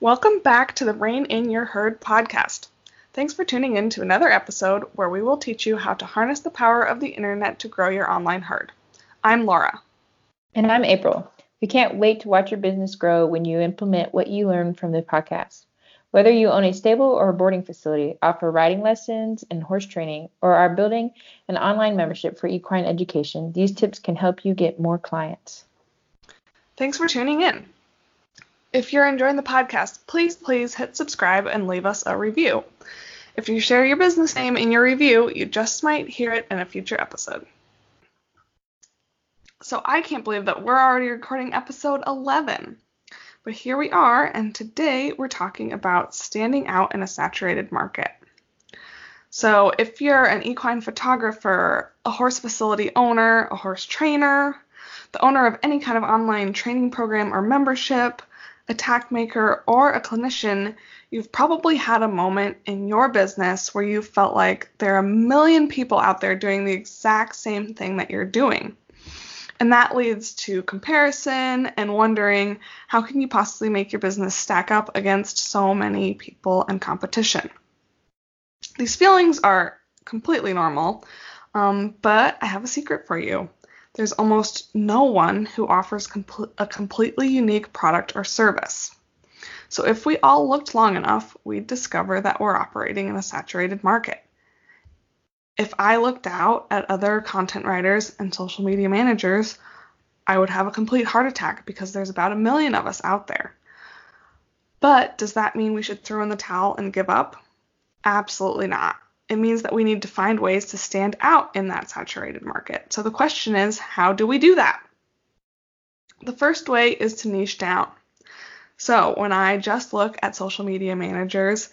Welcome back to the Rein in Your Herd podcast. Thanks for tuning in to another episode where we will teach you how to harness the power of the internet to grow your online herd. I'm Laura. And I'm April. We can't wait to watch your business grow when you implement what you learn from the podcast. Whether you own a stable or a boarding facility, offer riding lessons and horse training, or are building an online membership for equine education, these tips can help you get more clients. Thanks for tuning in. If you're enjoying the podcast, please, please hit subscribe and leave us a review. If you share your business name in your review, you just might hear it in a future episode. So I can't believe that we're already recording episode 11. But here we are, and today we're talking about standing out in a saturated market. So if you're an equine photographer, a horse facility owner, a horse trainer, the owner of any kind of online training program or membership, a tack maker, or a clinician, you've probably had a moment in your business where you felt like there are a million people out there doing the exact same thing that you're doing. And that leads to comparison and wondering how can you possibly make your business stack up against so many people and competition. These feelings are completely normal, um, but I have a secret for you. There's almost no one who offers a completely unique product or service. So if we all looked long enough, we'd discover that we're operating in a saturated market if I looked out at other content writers and social media managers, I would have a complete heart attack because there's about a million of us out there. But does that mean we should throw in the towel and give up? Absolutely not. It means that we need to find ways to stand out in that saturated market. So the question is, how do we do that? The first way is to niche down. So when I just look at social media managers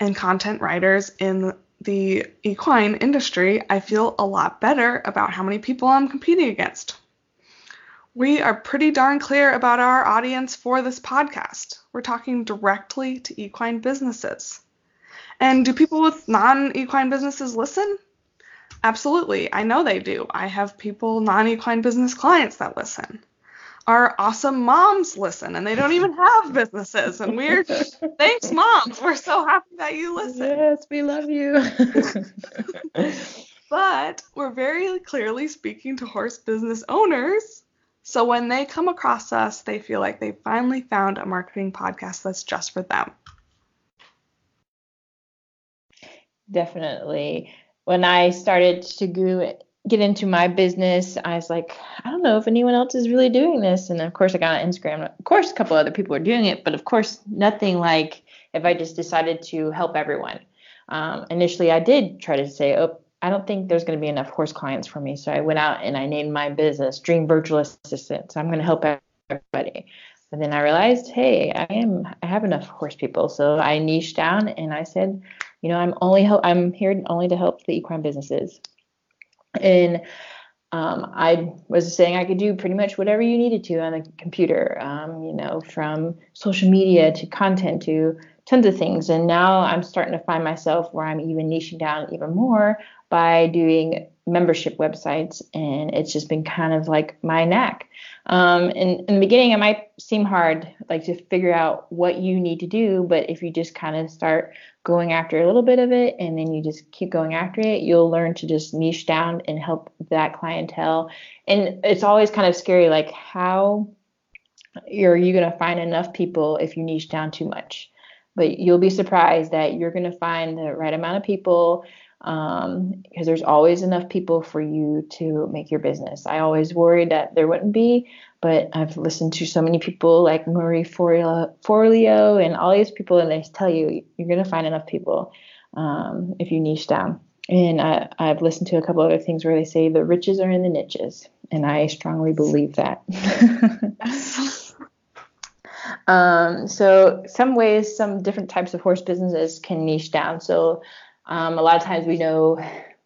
and content writers in the equine industry, I feel a lot better about how many people I'm competing against. We are pretty darn clear about our audience for this podcast. We're talking directly to equine businesses. And do people with non equine businesses listen? Absolutely. I know they do. I have people, non equine business clients that listen our awesome moms listen and they don't even have businesses and we're thanks moms we're so happy that you listen yes we love you but we're very clearly speaking to horse business owners so when they come across us they feel like they finally found a marketing podcast that's just for them definitely when i started to go get into my business, I was like, I don't know if anyone else is really doing this. And of course, I got on Instagram. Of course, a couple other people were doing it, but of course, nothing like if I just decided to help everyone. Um, initially, I did try to say, oh, I don't think there's going to be enough horse clients for me. So I went out and I named my business Dream Virtual Assistant. So I'm going to help everybody. But then I realized, hey, I am I have enough horse people. So I niched down and I said, you know, I'm only I'm here only to help the equine businesses. And um, I was saying I could do pretty much whatever you needed to on a computer, um, you know, from social media to content to tons of things. And now I'm starting to find myself where I'm even niching down even more by doing membership websites. And it's just been kind of like my knack. Um, in, in the beginning, it might seem hard, like to figure out what you need to do. But if you just kind of start going after a little bit of it and then you just keep going after it, you'll learn to just niche down and help that clientele. And it's always kind of scary like how are you going to find enough people if you niche down too much? But you'll be surprised that you're going to find the right amount of people um, because there's always enough people for you to make your business. I always worried that there wouldn't be, but I've listened to so many people like Marie Forleo, and all these people, and they tell you you're going to find enough people um, if you niche down. And I, I've listened to a couple other things where they say the riches are in the niches, and I strongly believe that. um, so some ways, some different types of horse businesses can niche down. So um, a lot of times we know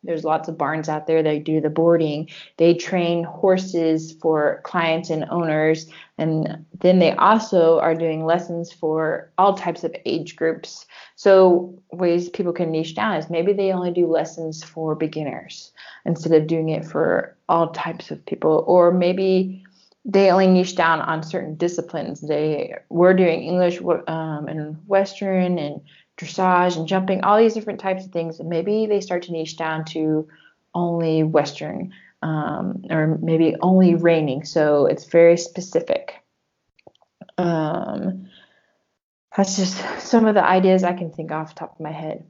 there's lots of barns out there that do the boarding. They train horses for clients and owners. And then they also are doing lessons for all types of age groups. So, ways people can niche down is maybe they only do lessons for beginners instead of doing it for all types of people. Or maybe they only niche down on certain disciplines. They were doing English um, and Western and dressage and jumping, all these different types of things. Maybe they start to niche down to only Western um, or maybe only reining. So it's very specific. Um, that's just some of the ideas I can think off the top of my head.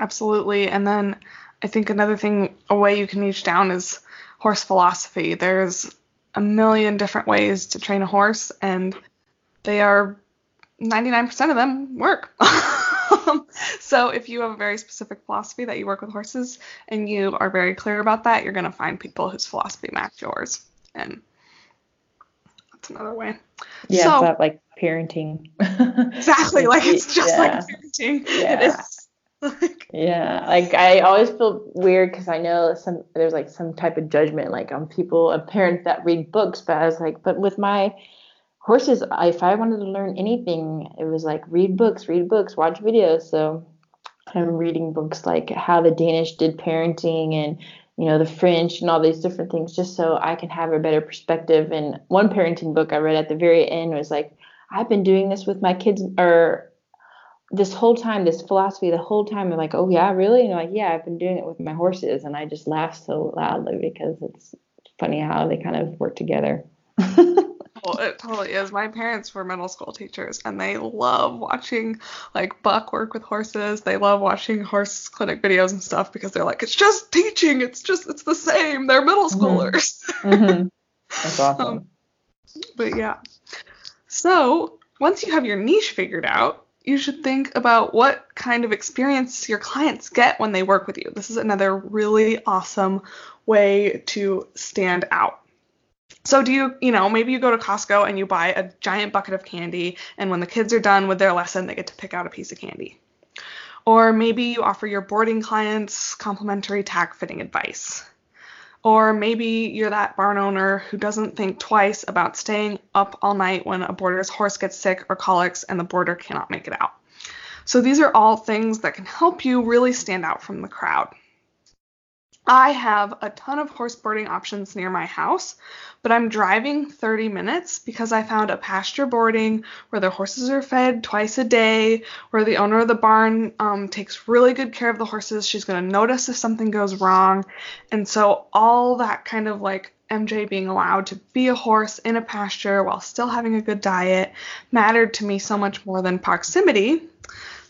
Absolutely. And then I think another thing, a way you can niche down is horse philosophy. There's a million different ways to train a horse, and they are 99% of them work. so if you have a very specific philosophy that you work with horses and you are very clear about that, you're going to find people whose philosophy match yours. And that's another way. Yeah, so, that like parenting. exactly, like it's just yeah. like parenting. Yeah. It is like, yeah, like I always feel weird because I know some there's like some type of judgment like on people, of parents that read books, but I was like, but with my horses, if I wanted to learn anything, it was like read books, read books, watch videos. So I'm reading books like how the Danish did parenting and you know the French and all these different things, just so I can have a better perspective. And one parenting book I read at the very end was like, I've been doing this with my kids or this whole time, this philosophy, the whole time, I'm like, oh yeah, really? And I'm like, yeah, I've been doing it with my horses, and I just laugh so loudly because it's funny how they kind of work together. it totally is. My parents were middle school teachers, and they love watching like Buck work with horses. They love watching horse clinic videos and stuff because they're like, it's just teaching. It's just, it's the same. They're middle mm-hmm. schoolers. Mm-hmm. That's awesome. um, but yeah. So once you have your niche figured out, you should think about what kind of experience your clients get when they work with you. This is another really awesome way to stand out. So do you, you know, maybe you go to Costco and you buy a giant bucket of candy and when the kids are done with their lesson, they get to pick out a piece of candy. Or maybe you offer your boarding clients complimentary tack fitting advice. Or maybe you're that barn owner who doesn't think twice about staying up all night when a boarder's horse gets sick or colics and the boarder cannot make it out. So these are all things that can help you really stand out from the crowd. I have a ton of horse boarding options near my house, but I'm driving 30 minutes because I found a pasture boarding where the horses are fed twice a day, where the owner of the barn um, takes really good care of the horses. She's going to notice if something goes wrong. And so, all that kind of like MJ being allowed to be a horse in a pasture while still having a good diet mattered to me so much more than proximity.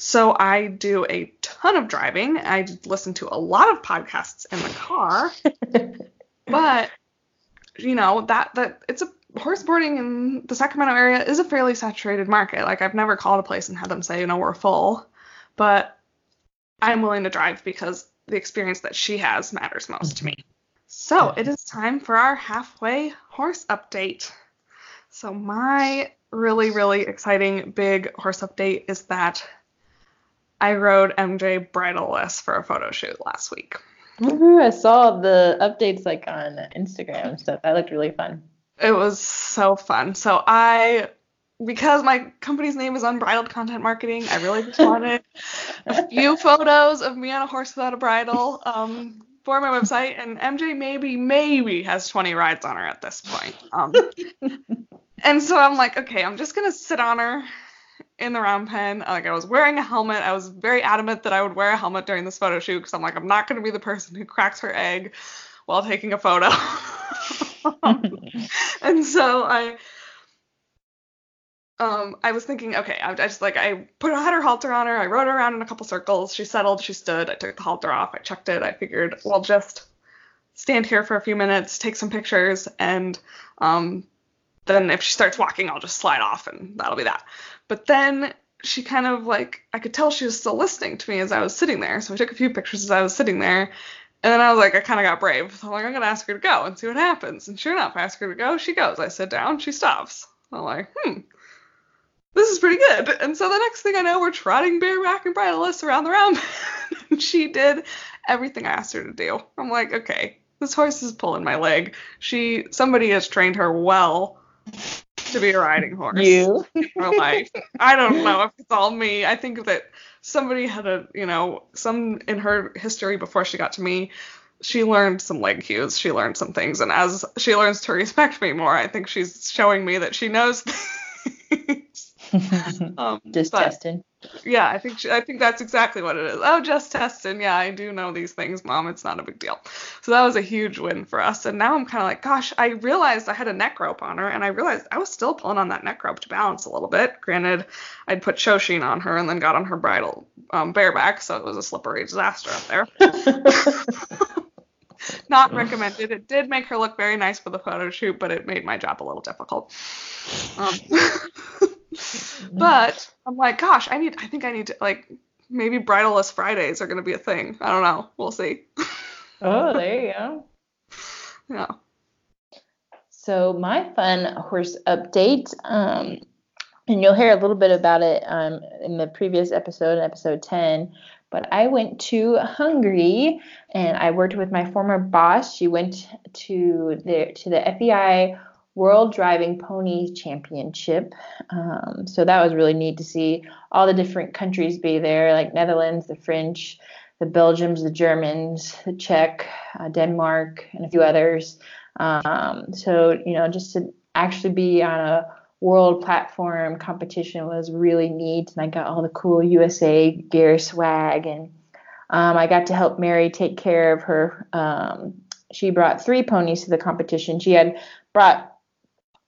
So I do a ton of driving. I listen to a lot of podcasts in the car. but you know, that that it's a horse boarding in the Sacramento area is a fairly saturated market. Like I've never called a place and had them say, you know, we're full. But I'm willing to drive because the experience that she has matters most to me. So mm-hmm. it is time for our halfway horse update. So my really, really exciting big horse update is that I rode MJ bridleless for a photo shoot last week. I saw the updates like on Instagram and stuff. That looked really fun. It was so fun. So I because my company's name is Unbridled Content Marketing, I really just wanted a few photos of me on a horse without a bridle um, for my website. And MJ maybe, maybe has 20 rides on her at this point. Um, and so I'm like, okay, I'm just going to sit on her in the round pen. Like I was wearing a helmet. I was very adamant that I would wear a helmet during this photo shoot because I'm like, I'm not going to be the person who cracks her egg while taking a photo. and so I um, I was thinking, okay, I, I, just like I put had her halter on her. I rode her around in a couple circles. She settled. She stood. I took the halter off. I checked it. I figured, well, just stand here for a few minutes, take some pictures, and um, then if she starts walking, I'll just slide off, and that'll be that. But then she kind of like I could tell she was still listening to me as I was sitting there. So I took a few pictures as I was sitting there. And then I was like, I kind of got brave. So I'm like, I'm gonna ask her to go and see what happens. And sure enough, I ask her to go. She goes. I sit down. She stops. I'm like, hmm, this is pretty good. And so the next thing I know, we're trotting bareback and bridleless around the round. she did everything I asked her to do. I'm like, okay, this horse is pulling my leg. She, somebody has trained her well to be a riding horse you in her life. I don't know if it's all me. I think that somebody had a, you know, some in her history before she got to me, she learned some leg cues. She learned some things, and as she learns to respect me more, I think she's showing me that she knows things. um, Just but- testing. Yeah, I think she, I think that's exactly what it is. Oh, just testing. Yeah, I do know these things, mom. It's not a big deal. So that was a huge win for us. And now I'm kind of like, gosh, I realized I had a neck rope on her, and I realized I was still pulling on that neck rope to balance a little bit. Granted, I'd put ShowSheen on her and then got on her bridle um, bareback, so it was a slippery disaster up there. Not recommended. It did make her look very nice for the photo shoot, but it made my job a little difficult. Um, but I'm like, gosh, I need. I think I need to like maybe bridleless Fridays are gonna be a thing. I don't know. We'll see. oh, there you go. yeah. So my fun horse update, um, and you'll hear a little bit about it um, in the previous episode, in episode 10. But I went to Hungary and I worked with my former boss. She went to the to the FEI World Driving Pony Championship. Um, so that was really neat to see all the different countries be there, like Netherlands, the French, the Belgians, the Germans, the Czech, uh, Denmark, and a few others. Um, so, you know, just to actually be on a world platform competition was really neat. And I got all the cool USA gear swag. And um, I got to help Mary take care of her. Um, she brought three ponies to the competition. She had brought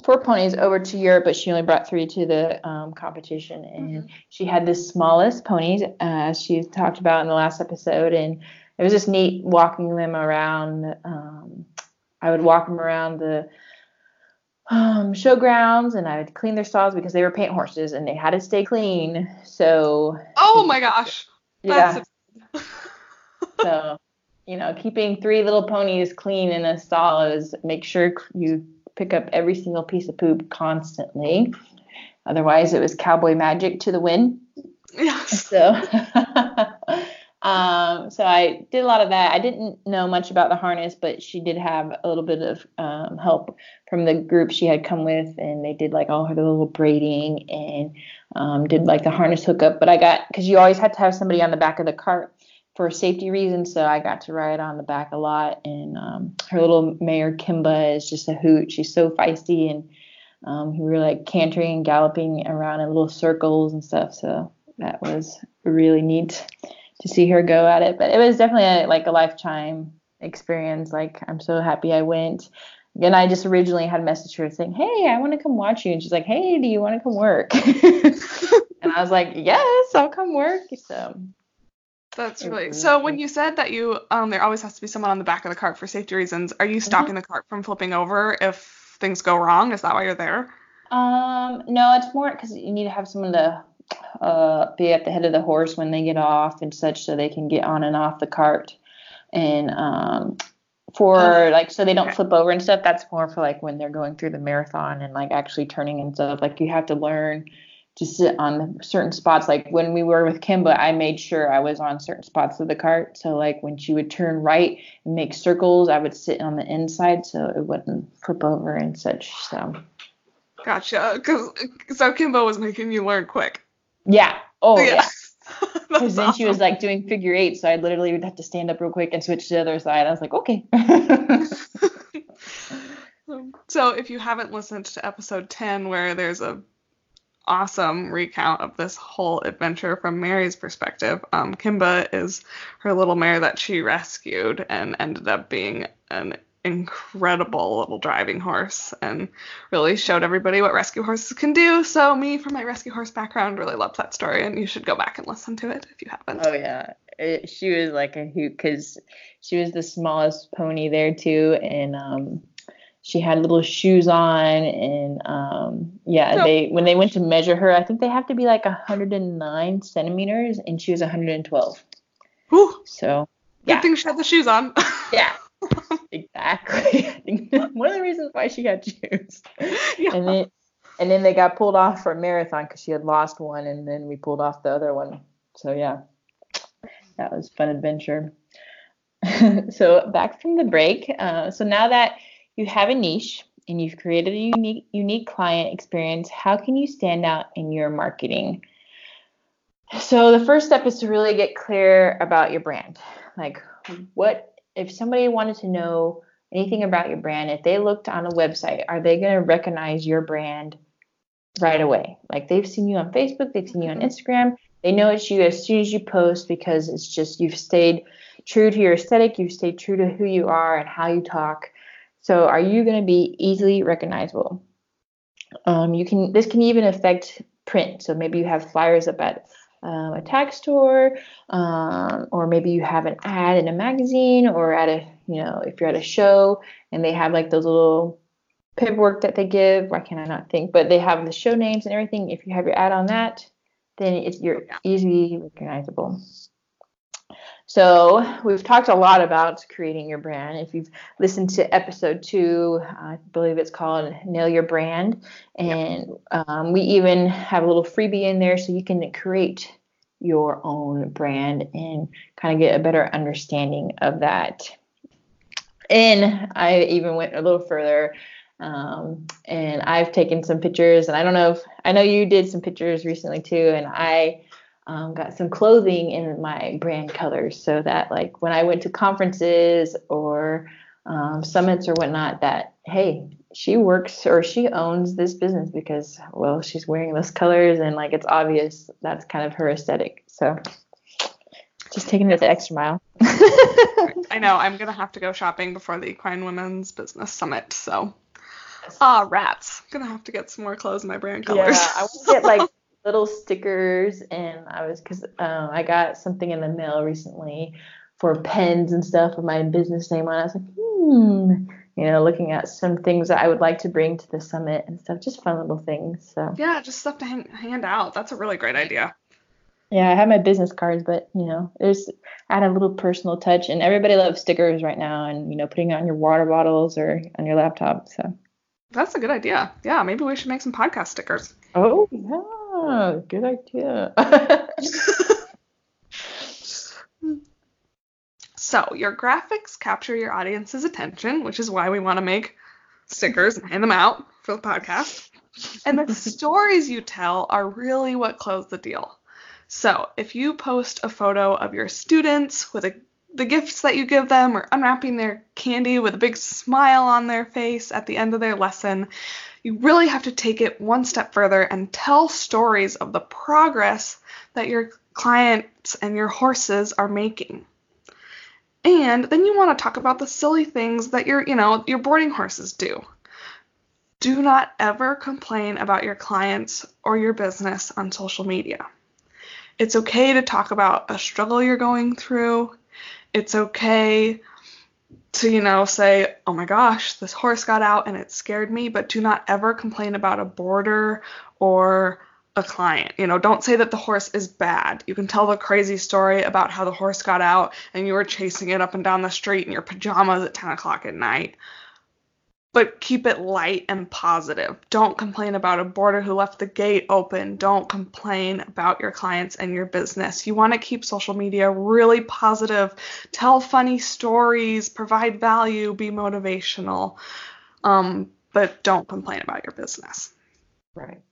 four ponies over to Europe, but she only brought three to the um, competition. And she had the smallest ponies, uh, she talked about in the last episode. And it was just neat walking them around. Um, I would walk them around the um, showgrounds and I would clean their stalls because they were paint horses and they had to stay clean. So, Oh my gosh. yeah. That's so, you know, keeping three little ponies clean in a stall is make sure you pick up every single piece of poop constantly. Otherwise, it was cowboy magic to the wind. yes. So, um, so I did a lot of that. I didn't know much about the harness, but she did have a little bit of um, help from the group she had come with, and they did like all her little braiding and um, did like the harness hookup. But I got because you always had to have somebody on the back of the cart for safety reasons, so I got to ride on the back a lot. And um, her little mare Kimba is just a hoot. She's so feisty, and um, we were like cantering and galloping around in little circles and stuff. So that was really neat to see her go at it. But it was definitely a, like a lifetime experience. Like I'm so happy I went. And I just originally had messaged her saying, "Hey, I want to come watch you," and she's like, "Hey, do you want to come work?" and I was like, "Yes, I'll come work." So That's really so. When you said that you um, there always has to be someone on the back of the cart for safety reasons. Are you stopping the cart from flipping over if things go wrong? Is that why you're there? Um, no, it's more because you need to have someone to uh, be at the head of the horse when they get off and such, so they can get on and off the cart. And um, for Oh, like, so they don't okay. flip over and stuff. That's more for like when they're going through the marathon and like actually turning and stuff. Like you have to learn to sit on certain spots. Like when we were with Kimba, I made sure I was on certain spots of the cart. So like when she would turn right and make circles, I would sit on the inside so it wouldn't flip over and such. So. Gotcha. Cause so Kimba was making you learn quick. Yeah. Oh yeah. That's Because then she was like doing figure eight, so I literally would have to stand up real quick and switch to the other side. I was like, okay. So if you haven't listened to episode 10 where there's a awesome recount of this whole adventure from Mary's perspective, um, Kimba is her little mare that she rescued and ended up being an incredible little driving horse and really showed everybody what rescue horses can do. So me from my rescue horse background really loved that story and you should go back and listen to it if you haven't. oh yeah, it, she was like a hoot because she was the smallest pony there too, and um, she had little shoes on, and um, yeah, they when they went to measure her, I think they have to be like 109 centimeters, and she was 112. Whew, So good yeah, thing she had the shoes on. yeah. Exactly. One of the reasons why she had shoes. yeah. and then and then they got pulled off for a marathon because she had lost one and then we pulled off the other one so yeah that was a fun adventure so back from the break uh, so now that you have a niche and you've created a unique unique client experience. How can you stand out in your marketing? So the first step is to really get clear about your brand. Like what if somebody wanted to know anything about your brand, if they looked on a website, are they going to recognize your brand right away? Like they've seen you on Facebook, they've seen you on mm-hmm. Instagram, they know it's you as soon as you post because it's just you've stayed true to your aesthetic, you've stayed true to who you are and how you talk. So are you going to be easily recognizable? Um, you can this can even affect print. So maybe you have flyers up at um, a tack store, um, or maybe you have an ad in a magazine, or at a you know if you're at a show and they have like those little paperwork that they give. Why can't I not think? But they have the show names and everything. If you have your ad on that, then it's you're easily recognizable. So we've talked a lot about creating your brand. If you've listened to episode two, I believe it's called Nail Your Brand, and um, we even have a little freebie in there so you can create your own brand and kind of get a better understanding of that. And I even went a little further. Um, and I've taken some pictures, and I don't know if I know you did some pictures recently too, and I um, got some clothing in my brand colors so that like when I went to conferences or um, summits or whatnot, that hey, she works or she owns this business because well, she's wearing those colors and like it's obvious that's kind of her aesthetic. So just taking it the extra mile. I know I'm gonna have to go shopping before the Equine Women's Business Summit, so ah rats, gonna have to get some more clothes in my brand colors. Yeah, I want to get like little stickers and I was because um, I got something in the mail recently for pens and stuff with my business name on. it. I was like, hmm, you know, looking at some things that I would like to bring to the summit and stuff, just fun little things. So yeah, just stuff to hang, hand out. That's a really great idea. Yeah, I have my business cards, but you know, there's add a little personal touch, and everybody loves stickers right now, and you know, putting it on your water bottles or on your laptop. So that's a good idea. Yeah, maybe we should make some podcast stickers. Oh yeah. Oh, good idea. so, your graphics capture your audience's attention, which is why we want to make stickers and hand them out for the podcast. And the stories you tell are really what close the deal. So, if you post a photo of your students with a, the gifts that you give them or unwrapping their candy with a big smile on their face at the end of their lesson, you really have to take it one step further and tell stories of the progress that your clients and your horses are making. And then you want to talk about the silly things that your, you know, your boarding horses do. Do not ever complain about your clients or your business on social media. It's okay to talk about a struggle you're going through. It's okay to, you know, say, oh my gosh, this horse got out and it scared me, but do not ever complain about a boarder or a client. You know, don't say that the horse is bad. You can tell the crazy story about how the horse got out and you were chasing it up and down the street in your pajamas at 10 o'clock at night but keep it light and positive. Don't complain about a boarder who left the gate open. Don't complain about your clients and your business. You want to keep social media really positive. Tell funny stories, provide value, be motivational. Um, but don't complain about your business. Right.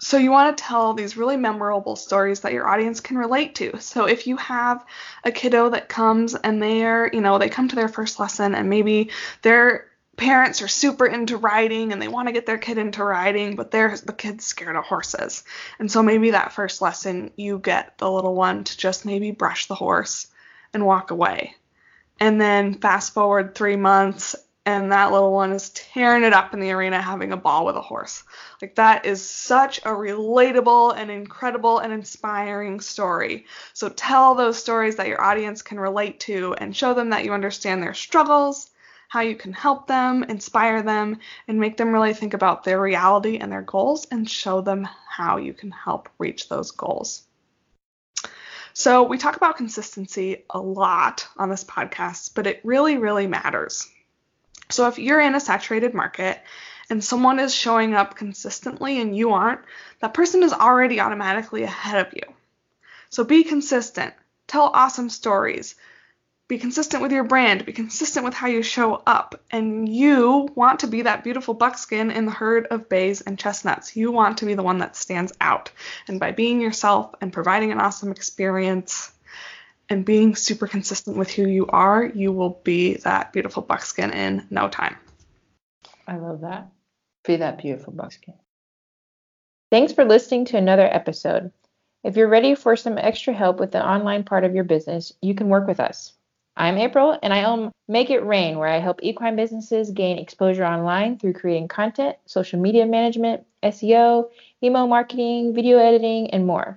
So you want to tell these really memorable stories that your audience can relate to. So if you have a kiddo that comes and they're, you know, they come to their first lesson and maybe they're parents are super into riding and they want to get their kid into riding, but they're the kid's scared of horses. And so maybe that first lesson you get the little one to just maybe brush the horse and walk away. And then fast forward 3 months and that little one is tearing it up in the arena having a ball with a horse. Like that is such a relatable and incredible and inspiring story. So tell those stories that your audience can relate to and show them that you understand their struggles how you can help them, inspire them, and make them really think about their reality and their goals and show them how you can help reach those goals. So, we talk about consistency a lot on this podcast, but it really, really matters. So, if you're in a saturated market and someone is showing up consistently and you aren't, that person is already automatically ahead of you. So, be consistent, tell awesome stories, be consistent with your brand, be consistent with how you show up. And you want to be that beautiful buckskin in the herd of bays and chestnuts. You want to be the one that stands out. And by being yourself and providing an awesome experience and being super consistent with who you are, you will be that beautiful buckskin in no time. I love that. Be that beautiful buckskin. Thanks for listening to another episode. If you're ready for some extra help with the online part of your business, you can work with us. I'm April, and I own Make It Rain, where I help equine businesses gain exposure online through creating content, social media management, SEO, email marketing, video editing, and more.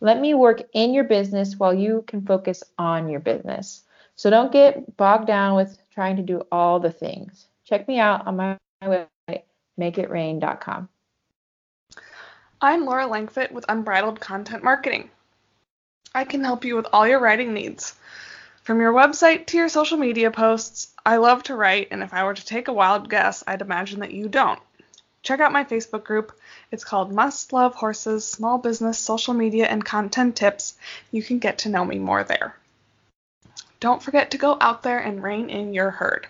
Let me work in your business while you can focus on your business. So don't get bogged down with trying to do all the things. Check me out on my website, makeitrain.com. I'm Laura Langfit with Unbridled Content Marketing. I can help you with all your writing needs. From your website to your social media posts, I love to write, and if I were to take a wild guess, I'd imagine that you don't. Check out my Facebook group. It's called Must Love Horses Small Business, Social Media, and Content Tips. You can get to know me more there. Don't forget to go out there and rein in your herd.